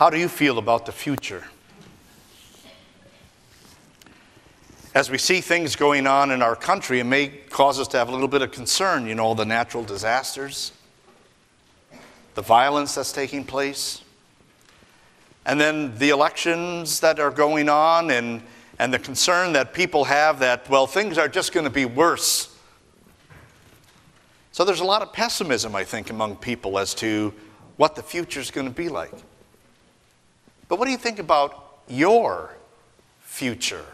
How do you feel about the future? As we see things going on in our country, it may cause us to have a little bit of concern, you know, the natural disasters, the violence that's taking place, and then the elections that are going on, and, and the concern that people have that, well, things are just going to be worse. So there's a lot of pessimism, I think, among people as to what the future is going to be like. But what do you think about your future?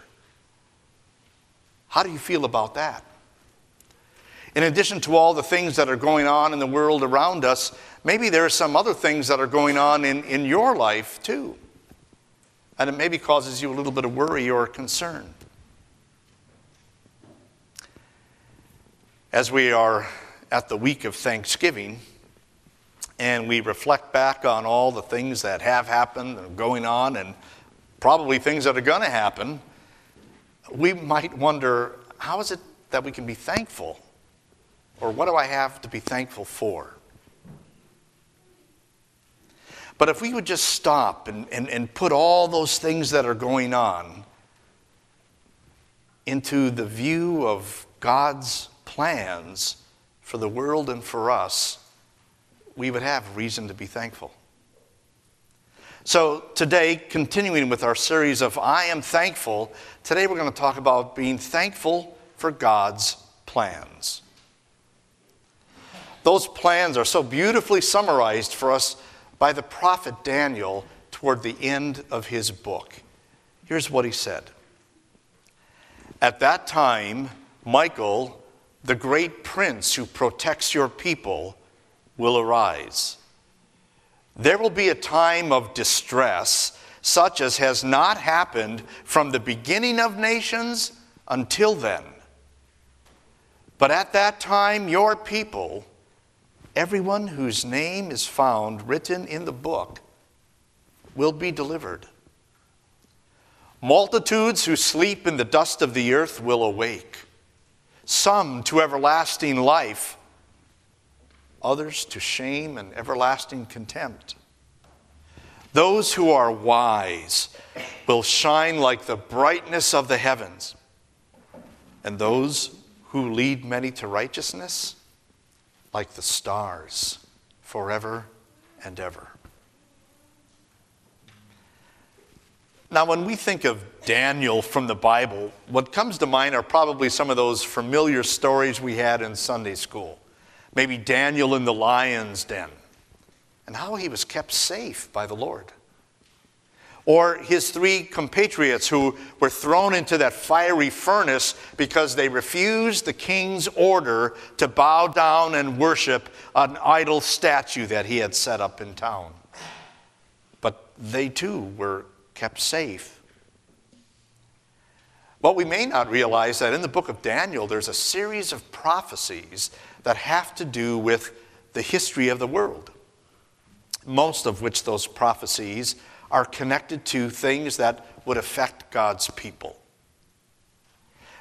How do you feel about that? In addition to all the things that are going on in the world around us, maybe there are some other things that are going on in, in your life too. And it maybe causes you a little bit of worry or concern. As we are at the week of Thanksgiving, and we reflect back on all the things that have happened and going on, and probably things that are going to happen, we might wonder how is it that we can be thankful? Or what do I have to be thankful for? But if we would just stop and, and, and put all those things that are going on into the view of God's plans for the world and for us, we would have reason to be thankful. So, today, continuing with our series of I Am Thankful, today we're going to talk about being thankful for God's plans. Those plans are so beautifully summarized for us by the prophet Daniel toward the end of his book. Here's what he said At that time, Michael, the great prince who protects your people, will arise. There will be a time of distress such as has not happened from the beginning of nations until then. But at that time, your people, everyone whose name is found written in the book, will be delivered. Multitudes who sleep in the dust of the earth will awake, some to everlasting life others to shame and everlasting contempt. Those who are wise will shine like the brightness of the heavens, and those who lead many to righteousness like the stars forever and ever. Now, when we think of Daniel from the Bible, what comes to mind are probably some of those familiar stories we had in Sunday school maybe Daniel in the lion's den, and how he was kept safe by the Lord. Or his three compatriots who were thrown into that fiery furnace because they refused the king's order to bow down and worship an idol statue that he had set up in town. But they too were kept safe. What we may not realize that in the book of Daniel, there's a series of prophecies that have to do with the history of the world, most of which those prophecies are connected to things that would affect God's people.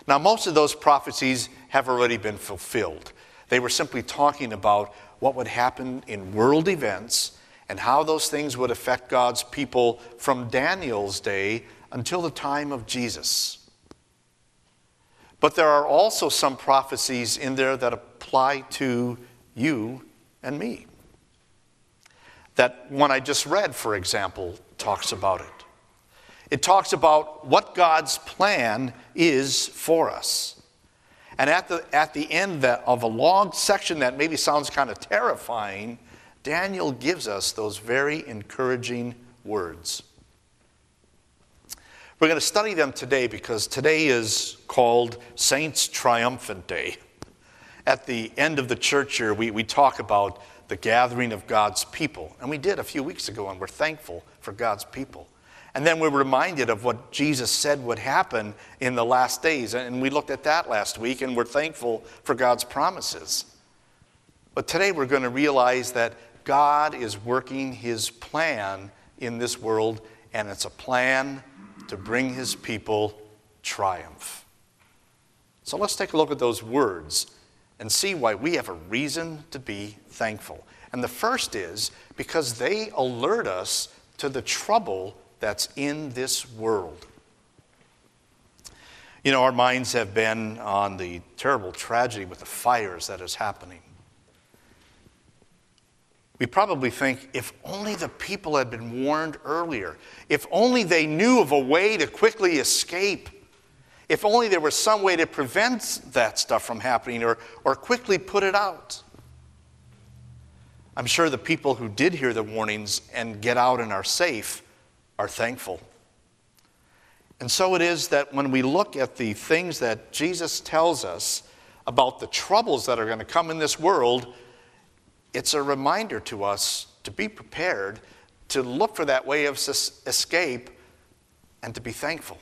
Now, most of those prophecies have already been fulfilled. They were simply talking about what would happen in world events and how those things would affect God's people from Daniel's day until the time of Jesus. But there are also some prophecies in there that apply to you and me. That one I just read, for example, talks about it. It talks about what God's plan is for us. And at the, at the end of a long section that maybe sounds kind of terrifying, Daniel gives us those very encouraging words. We're going to study them today because today is called Saints Triumphant Day. At the end of the church year, we, we talk about the gathering of God's people. And we did a few weeks ago, and we're thankful for God's people. And then we're reminded of what Jesus said would happen in the last days. And we looked at that last week, and we're thankful for God's promises. But today we're going to realize that God is working his plan in this world, and it's a plan to bring his people triumph. So let's take a look at those words and see why we have a reason to be thankful. And the first is because they alert us to the trouble that's in this world. You know, our minds have been on the terrible tragedy with the fires that is happening. We probably think if only the people had been warned earlier, if only they knew of a way to quickly escape, if only there was some way to prevent that stuff from happening or, or quickly put it out. I'm sure the people who did hear the warnings and get out and are safe are thankful. And so it is that when we look at the things that Jesus tells us about the troubles that are going to come in this world, it's a reminder to us to be prepared, to look for that way of escape, and to be thankful.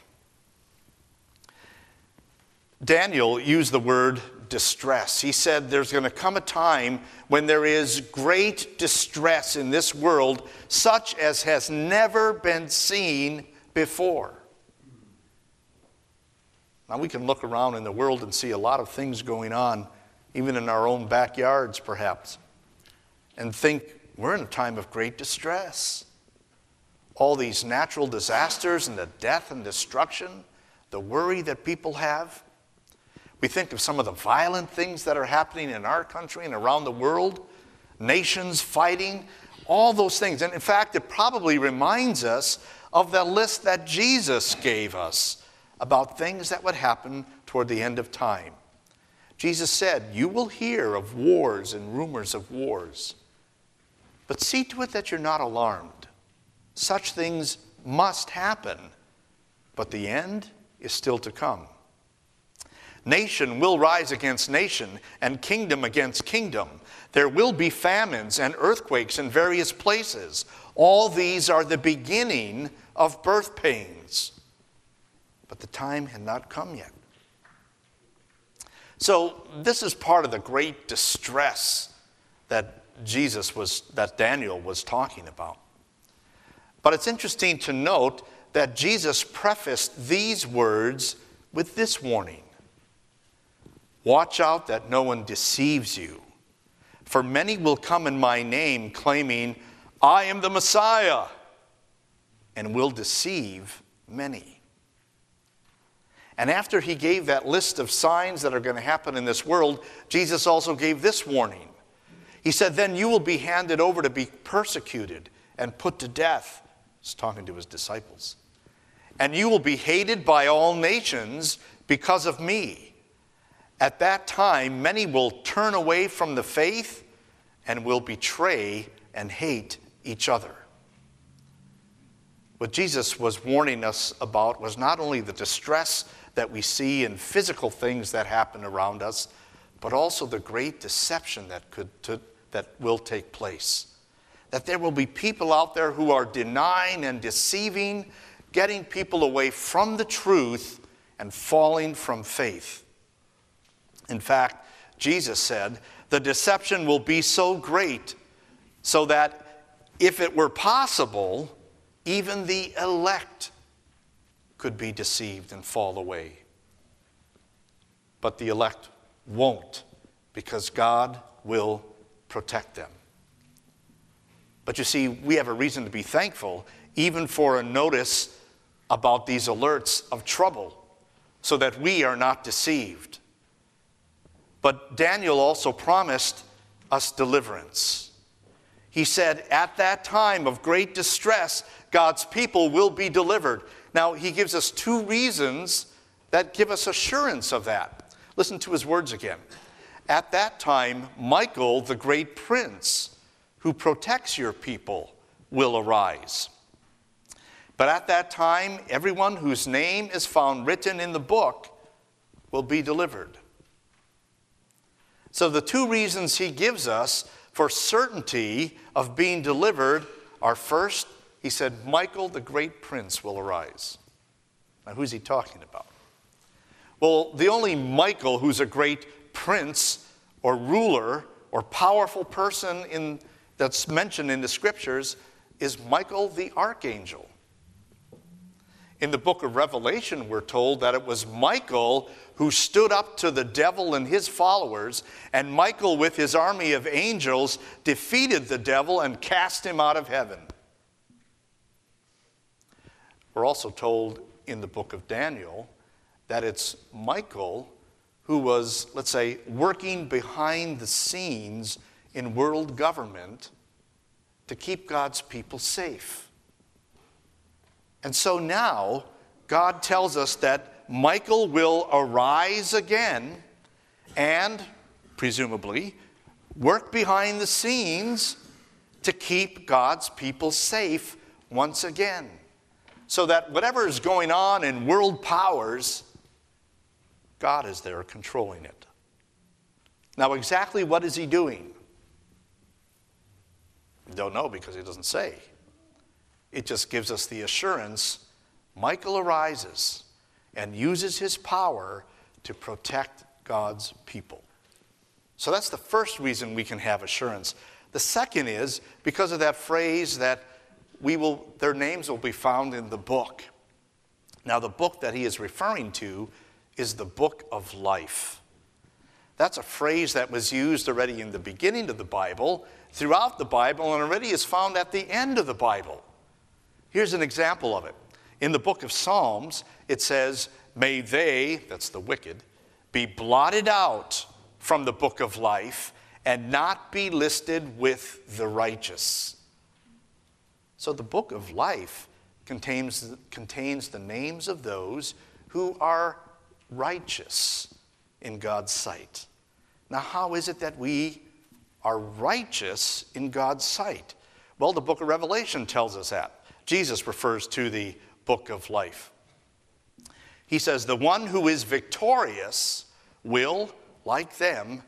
Daniel used the word distress. He said there's going to come a time when there is great distress in this world, such as has never been seen before. Now, we can look around in the world and see a lot of things going on, even in our own backyards, perhaps, and think we're in a time of great distress. All these natural disasters and the death and destruction, the worry that people have. We think of some of the violent things that are happening in our country and around the world, nations fighting, all those things. And in fact, it probably reminds us of the list that Jesus gave us about things that would happen toward the end of time. Jesus said, You will hear of wars and rumors of wars, but see to it that you're not alarmed. Such things must happen, but the end is still to come. Nation will rise against nation, and kingdom against kingdom. There will be famines and earthquakes in various places. All these are the beginning of birth pains. But the time had not come yet. So, this is part of the great distress that Jesus was, that Daniel was talking about. But it's interesting to note that Jesus prefaced these words with this warning Watch out that no one deceives you. For many will come in my name, claiming, I am the Messiah, and will deceive many. And after he gave that list of signs that are going to happen in this world, Jesus also gave this warning. He said, Then you will be handed over to be persecuted and put to death. He's talking to his disciples. And you will be hated by all nations because of me. At that time, many will turn away from the faith and will betray and hate each other. What Jesus was warning us about was not only the distress that we see in physical things that happen around us, but also the great deception that, could, that will take place. That there will be people out there who are denying and deceiving, getting people away from the truth and falling from faith. In fact, Jesus said, the deception will be so great so that if it were possible, even the elect could be deceived and fall away. But the elect won't because God will protect them. But you see, we have a reason to be thankful, even for a notice about these alerts of trouble, so that we are not deceived. But Daniel also promised us deliverance. He said, At that time of great distress, God's people will be delivered. Now, he gives us two reasons that give us assurance of that. Listen to his words again. At that time, Michael, the great prince who protects your people, will arise. But at that time, everyone whose name is found written in the book will be delivered. So, the two reasons he gives us for certainty of being delivered are first, he said, Michael the great prince will arise. Now, who's he talking about? Well, the only Michael who's a great prince or ruler or powerful person in, that's mentioned in the scriptures is Michael the archangel. In the book of Revelation, we're told that it was Michael who stood up to the devil and his followers, and Michael, with his army of angels, defeated the devil and cast him out of heaven. We're also told in the book of Daniel that it's Michael who was, let's say, working behind the scenes in world government to keep God's people safe. And so now, God tells us that Michael will arise again and, presumably, work behind the scenes to keep God's people safe once again. So that whatever is going on in world powers, God is there controlling it. Now, exactly what is he doing? Don't know because he doesn't say. It just gives us the assurance Michael arises and uses his power to protect God's people. So that's the first reason we can have assurance. The second is because of that phrase that we will, their names will be found in the book. Now, the book that he is referring to is the book of life. That's a phrase that was used already in the beginning of the Bible, throughout the Bible, and already is found at the end of the Bible. Here's an example of it. In the book of Psalms, it says, May they, that's the wicked, be blotted out from the book of life and not be listed with the righteous. So the book of life contains, contains the names of those who are righteous in God's sight. Now, how is it that we are righteous in God's sight? Well, the book of Revelation tells us that. Jesus refers to the book of life. He says, The one who is victorious will, like them,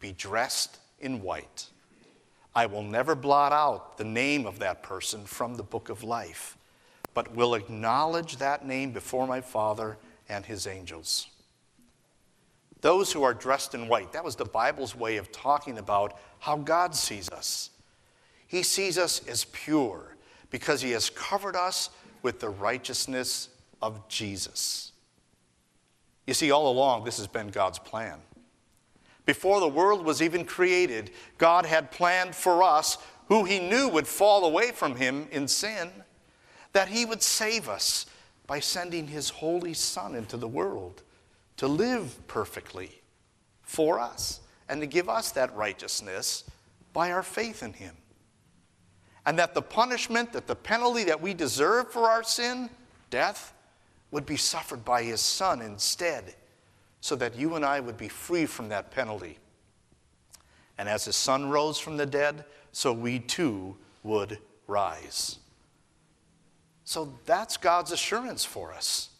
be dressed in white. I will never blot out the name of that person from the book of life, but will acknowledge that name before my Father and his angels. Those who are dressed in white, that was the Bible's way of talking about how God sees us. He sees us as pure because he has covered us with the righteousness of Jesus. You see, all along, this has been God's plan. Before the world was even created, God had planned for us, who He knew would fall away from Him in sin, that He would save us by sending His Holy Son into the world to live perfectly for us and to give us that righteousness by our faith in Him. And that the punishment, that the penalty that we deserve for our sin, death, would be suffered by His Son instead so that you and I would be free from that penalty. And as his son rose from the dead, so we too would rise. So that's God's assurance for us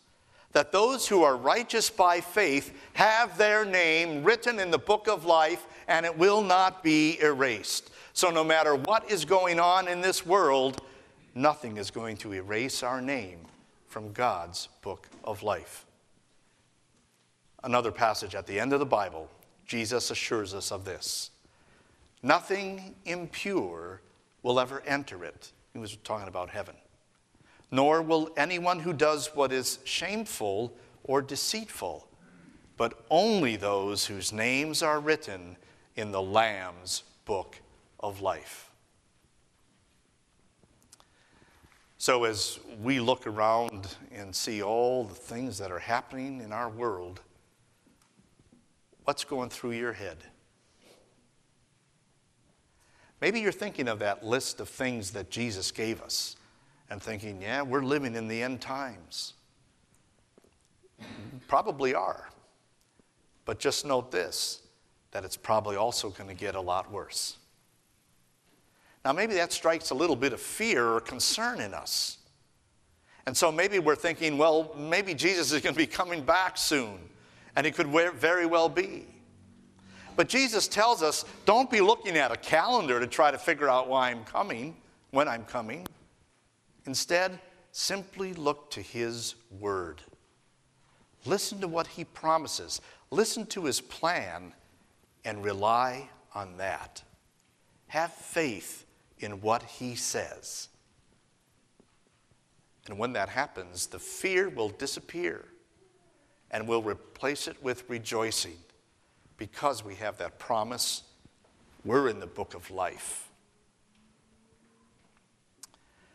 that those who are righteous by faith have their name written in the book of life and it will not be erased. So, no matter what is going on in this world, nothing is going to erase our name from God's book of life another passage at the end of the Bible, Jesus assures us of this Nothing impure will ever enter it. He was talking about heaven. Nor will anyone who does what is shameful or deceitful, but only those whose names are written in the Lamb's book of life. So, as we look around and see all the things that are happening in our world, What's going through your head? Maybe you're thinking of that list of things that Jesus gave us and thinking, yeah, we're living in the end times. Probably are. But just note this that it's probably also going to get a lot worse. Now, maybe that strikes a little bit of fear or concern in us. And so maybe we're thinking, well, maybe Jesus is going to be coming back soon. And he could very well be. But Jesus tells us don't be looking at a calendar to try to figure out why I'm coming, when I'm coming. Instead, simply look to His Word. Listen to what He promises, listen to His plan, and rely on that. Have faith in what He says. And when that happens, the fear will disappear and we'll replace it with rejoicing because we have that promise. We're in the book of life.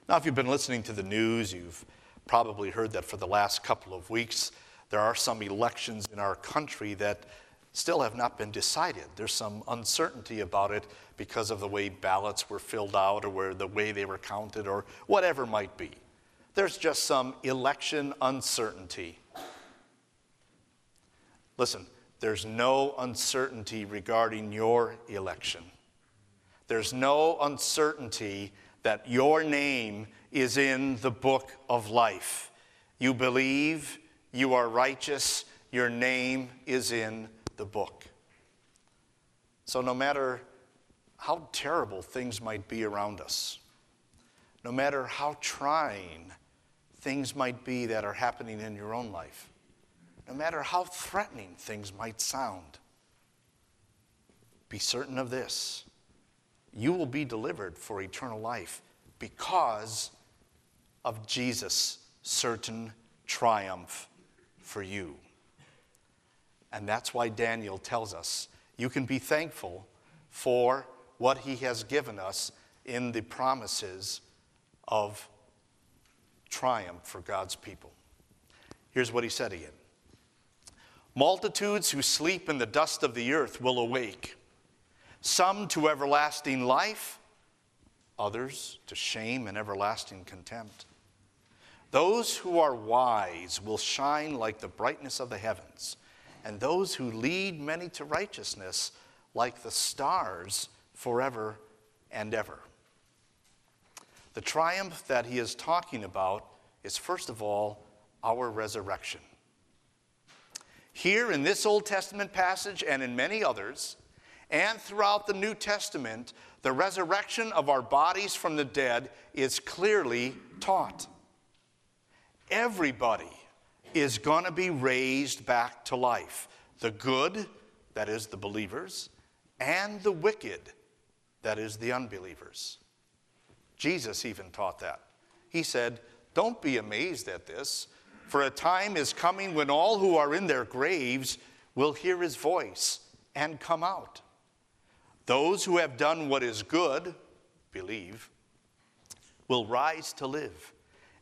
Now, if you've been listening to the news, you've probably heard that for the last couple of weeks, there are some elections in our country that still have not been decided. There's some uncertainty about it because of the way ballots were filled out or where the way they were counted or whatever might be. There's just some election uncertainty. Listen, there's no uncertainty regarding your election. There's no uncertainty that your name is in the book of life. You believe, you are righteous, your name is in the book. So, no matter how terrible things might be around us, no matter how trying things might be that are happening in your own life, no matter how threatening things might sound, be certain of this you will be delivered for eternal life because of Jesus' certain triumph for you. And that's why Daniel tells us you can be thankful for what he has given us in the promises of triumph for God's people. Here's what he said again Multitudes who sleep in the dust of the earth will awake, some to everlasting life, others to shame and everlasting contempt. Those who are wise will shine like the brightness of the heavens and those who lead many to righteousness like the stars forever and ever. The triumph that he is talking about is, first of all, our resurrection. Here in this Old Testament passage and in many others, and throughout the New Testament, the resurrection of our bodies from the dead is clearly taught. Everybody is going to be raised back to life. The good, that is the believers, and the wicked, that is the unbelievers. Jesus even taught that. He said, Don't be amazed at this, for a time is coming when all who are in their graves will hear his voice and come out. Those who have done what is good, believe, will rise to live.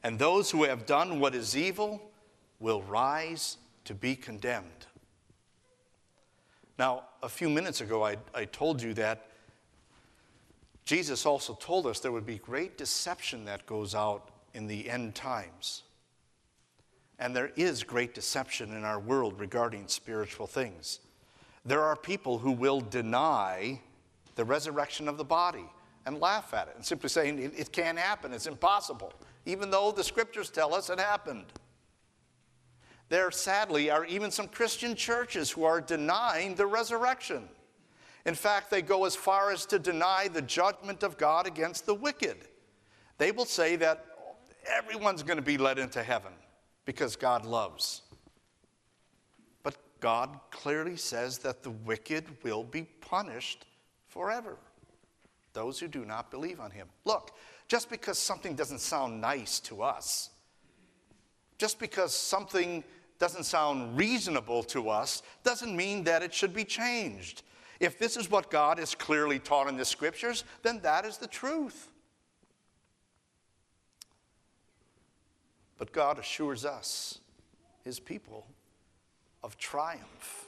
And those who have done what is evil will rise to be condemned. Now, a few minutes ago, I, I told you that Jesus also told us there would be great deception that goes out in the end times. And there is great deception in our world regarding spiritual things. There are people who will deny the resurrection of the body and laugh at it and simply saying it, it can't happen, it's impossible, even though the scriptures tell us it happened. There, sadly, are even some Christian churches who are denying the resurrection. In fact, they go as far as to deny the judgment of God against the wicked. They will say that everyone's going to be led into heaven because God loves. But God clearly says that the wicked will be punished forever. Those who do not believe on Him. Look, just because something doesn't sound nice to us, just because something doesn't sound reasonable to us doesn't mean that it should be changed. If this is what God has clearly taught in the scriptures, then that is the truth. But God assures us, his people, of triumph.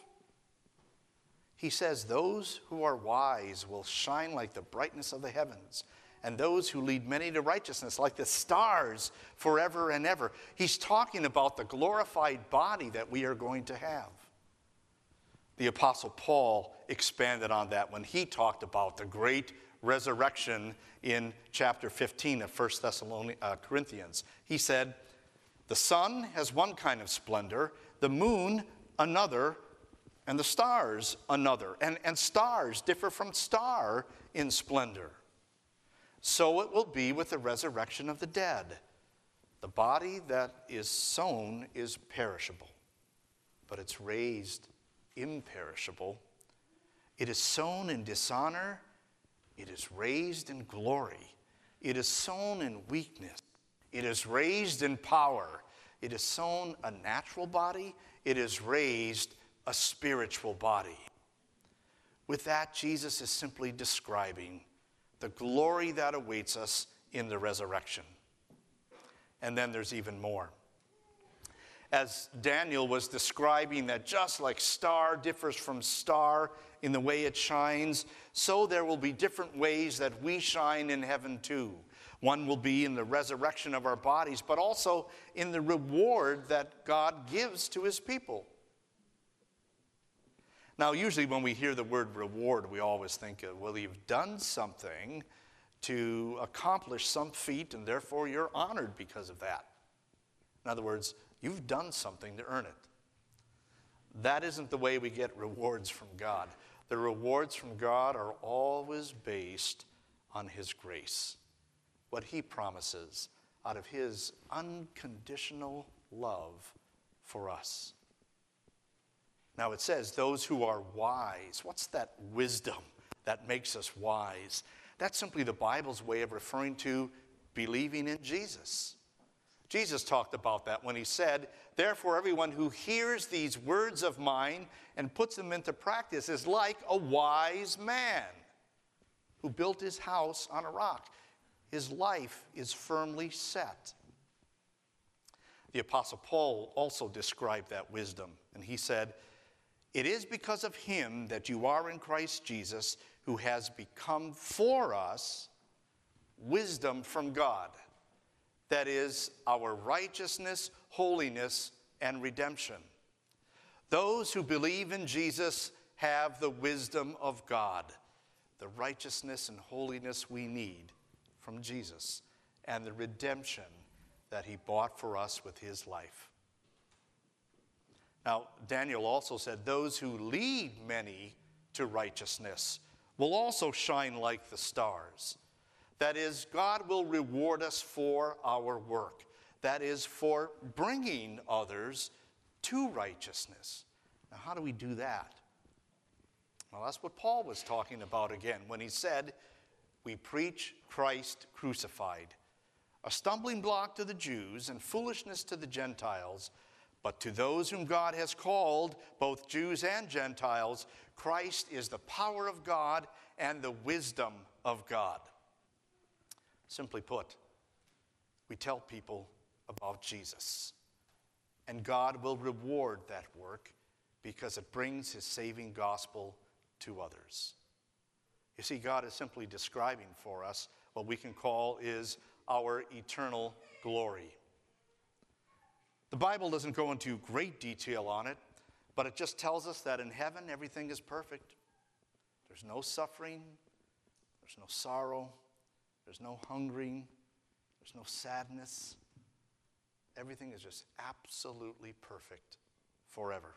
He says, Those who are wise will shine like the brightness of the heavens and those who lead many to righteousness, like the stars forever and ever. He's talking about the glorified body that we are going to have. The Apostle Paul expanded on that when he talked about the great resurrection in chapter 15 of 1 Thessalonians, uh, Corinthians. He said, The sun has one kind of splendor, the moon another, and the stars another. And, and stars differ from star in splendor so it will be with the resurrection of the dead. The body that is sown is perishable, but it's raised imperishable. It is sown in dishonor, it is raised in glory. It is sown in weakness, it is raised in power. It is sown a natural body, it is raised a spiritual body. With that, Jesus is simply describing the glory that awaits us in the resurrection. And then there's even more. As Daniel was describing that just like star differs from star in the way it shines, so there will be different ways that we shine in heaven too. One will be in the resurrection of our bodies, but also in the reward that God gives to his people. Now, usually when we hear the word reward, we always think, of, well, you've done something to accomplish some feat, and therefore you're honored because of that. In other words, you've done something to earn it. That isn't the way we get rewards from God. The rewards from God are always based on His grace, what He promises out of His unconditional love for us. Now it says, those who are wise. What's that wisdom that makes us wise? That's simply the Bible's way of referring to believing in Jesus. Jesus talked about that when he said, Therefore, everyone who hears these words of mine and puts them into practice is like a wise man who built his house on a rock. His life is firmly set. The Apostle Paul also described that wisdom, and he said, it is because of him that you are in Christ Jesus, who has become for us wisdom from God. That is our righteousness, holiness, and redemption. Those who believe in Jesus have the wisdom of God, the righteousness and holiness we need from Jesus, and the redemption that he bought for us with his life. Now, Daniel also said, Those who lead many to righteousness will also shine like the stars. That is, God will reward us for our work. That is, for bringing others to righteousness. Now, how do we do that? Well, that's what Paul was talking about again when he said, We preach Christ crucified, a stumbling block to the Jews and foolishness to the Gentiles but to those whom God has called, both Jews and Gentiles, Christ is the power of God and the wisdom of God. Simply put, we tell people about Jesus, and God will reward that work because it brings his saving gospel to others. You see, God is simply describing for us what we can call is our eternal glory. The Bible doesn't go into great detail on it, but it just tells us that in heaven everything is perfect. There's no suffering, there's no sorrow, there's no hungering, there's no sadness. Everything is just absolutely perfect forever.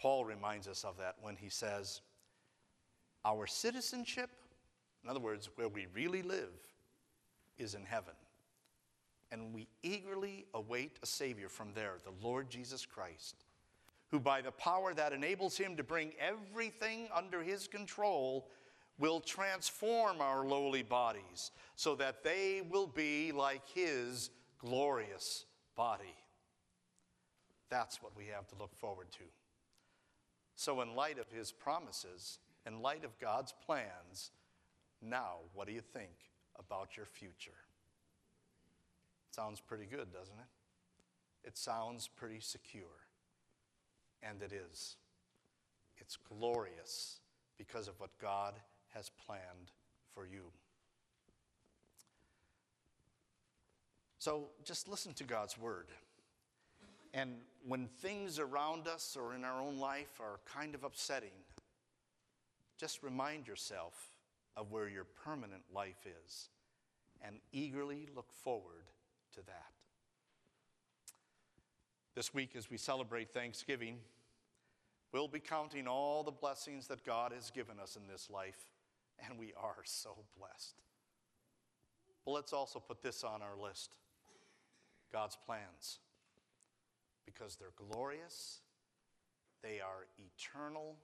Paul reminds us of that when he says, Our citizenship, in other words, where we really live, is in heaven and we eagerly await a Savior from there, the Lord Jesus Christ, who, by the power that enables him to bring everything under his control, will transform our lowly bodies so that they will be like his glorious body. That's what we have to look forward to. So, in light of his promises, in light of God's plans, now what do you think about your future? Sounds pretty good, doesn't it? It sounds pretty secure. And it is. It's glorious because of what God has planned for you. So just listen to God's word. And when things around us or in our own life are kind of upsetting, just remind yourself of where your permanent life is and eagerly look forward to that. This week, as we celebrate Thanksgiving, we'll be counting all the blessings that God has given us in this life, and we are so blessed. But let's also put this on our list God's plans, because they're glorious, they are eternal,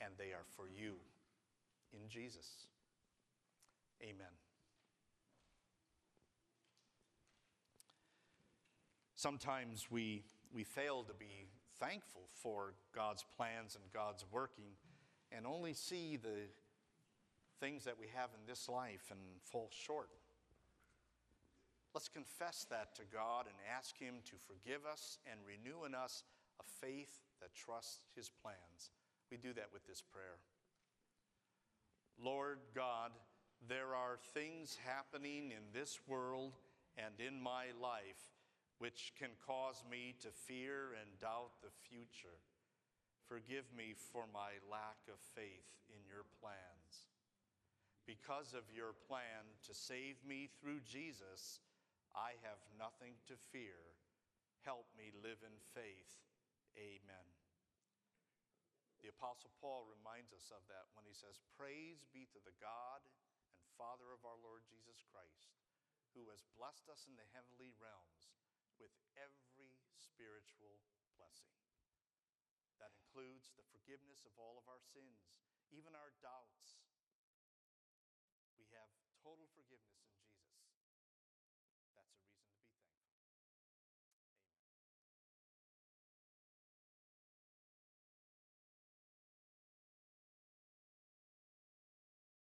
and they are for you in Jesus. Amen. Sometimes we, we fail to be thankful for God's plans and God's working and only see the things that we have in this life and fall short. Let's confess that to God and ask Him to forgive us and renew in us a faith that trusts His plans. We do that with this prayer. Lord God, there are things happening in this world and in my life which can cause me to fear and doubt the future. Forgive me for my lack of faith in your plans. Because of your plan to save me through Jesus, I have nothing to fear. Help me live in faith. Amen. The Apostle Paul reminds us of that when he says, Praise be to the God and Father of our Lord Jesus Christ, who has blessed us in the heavenly realms with every spiritual blessing. That includes the forgiveness of all of our sins, even our doubts.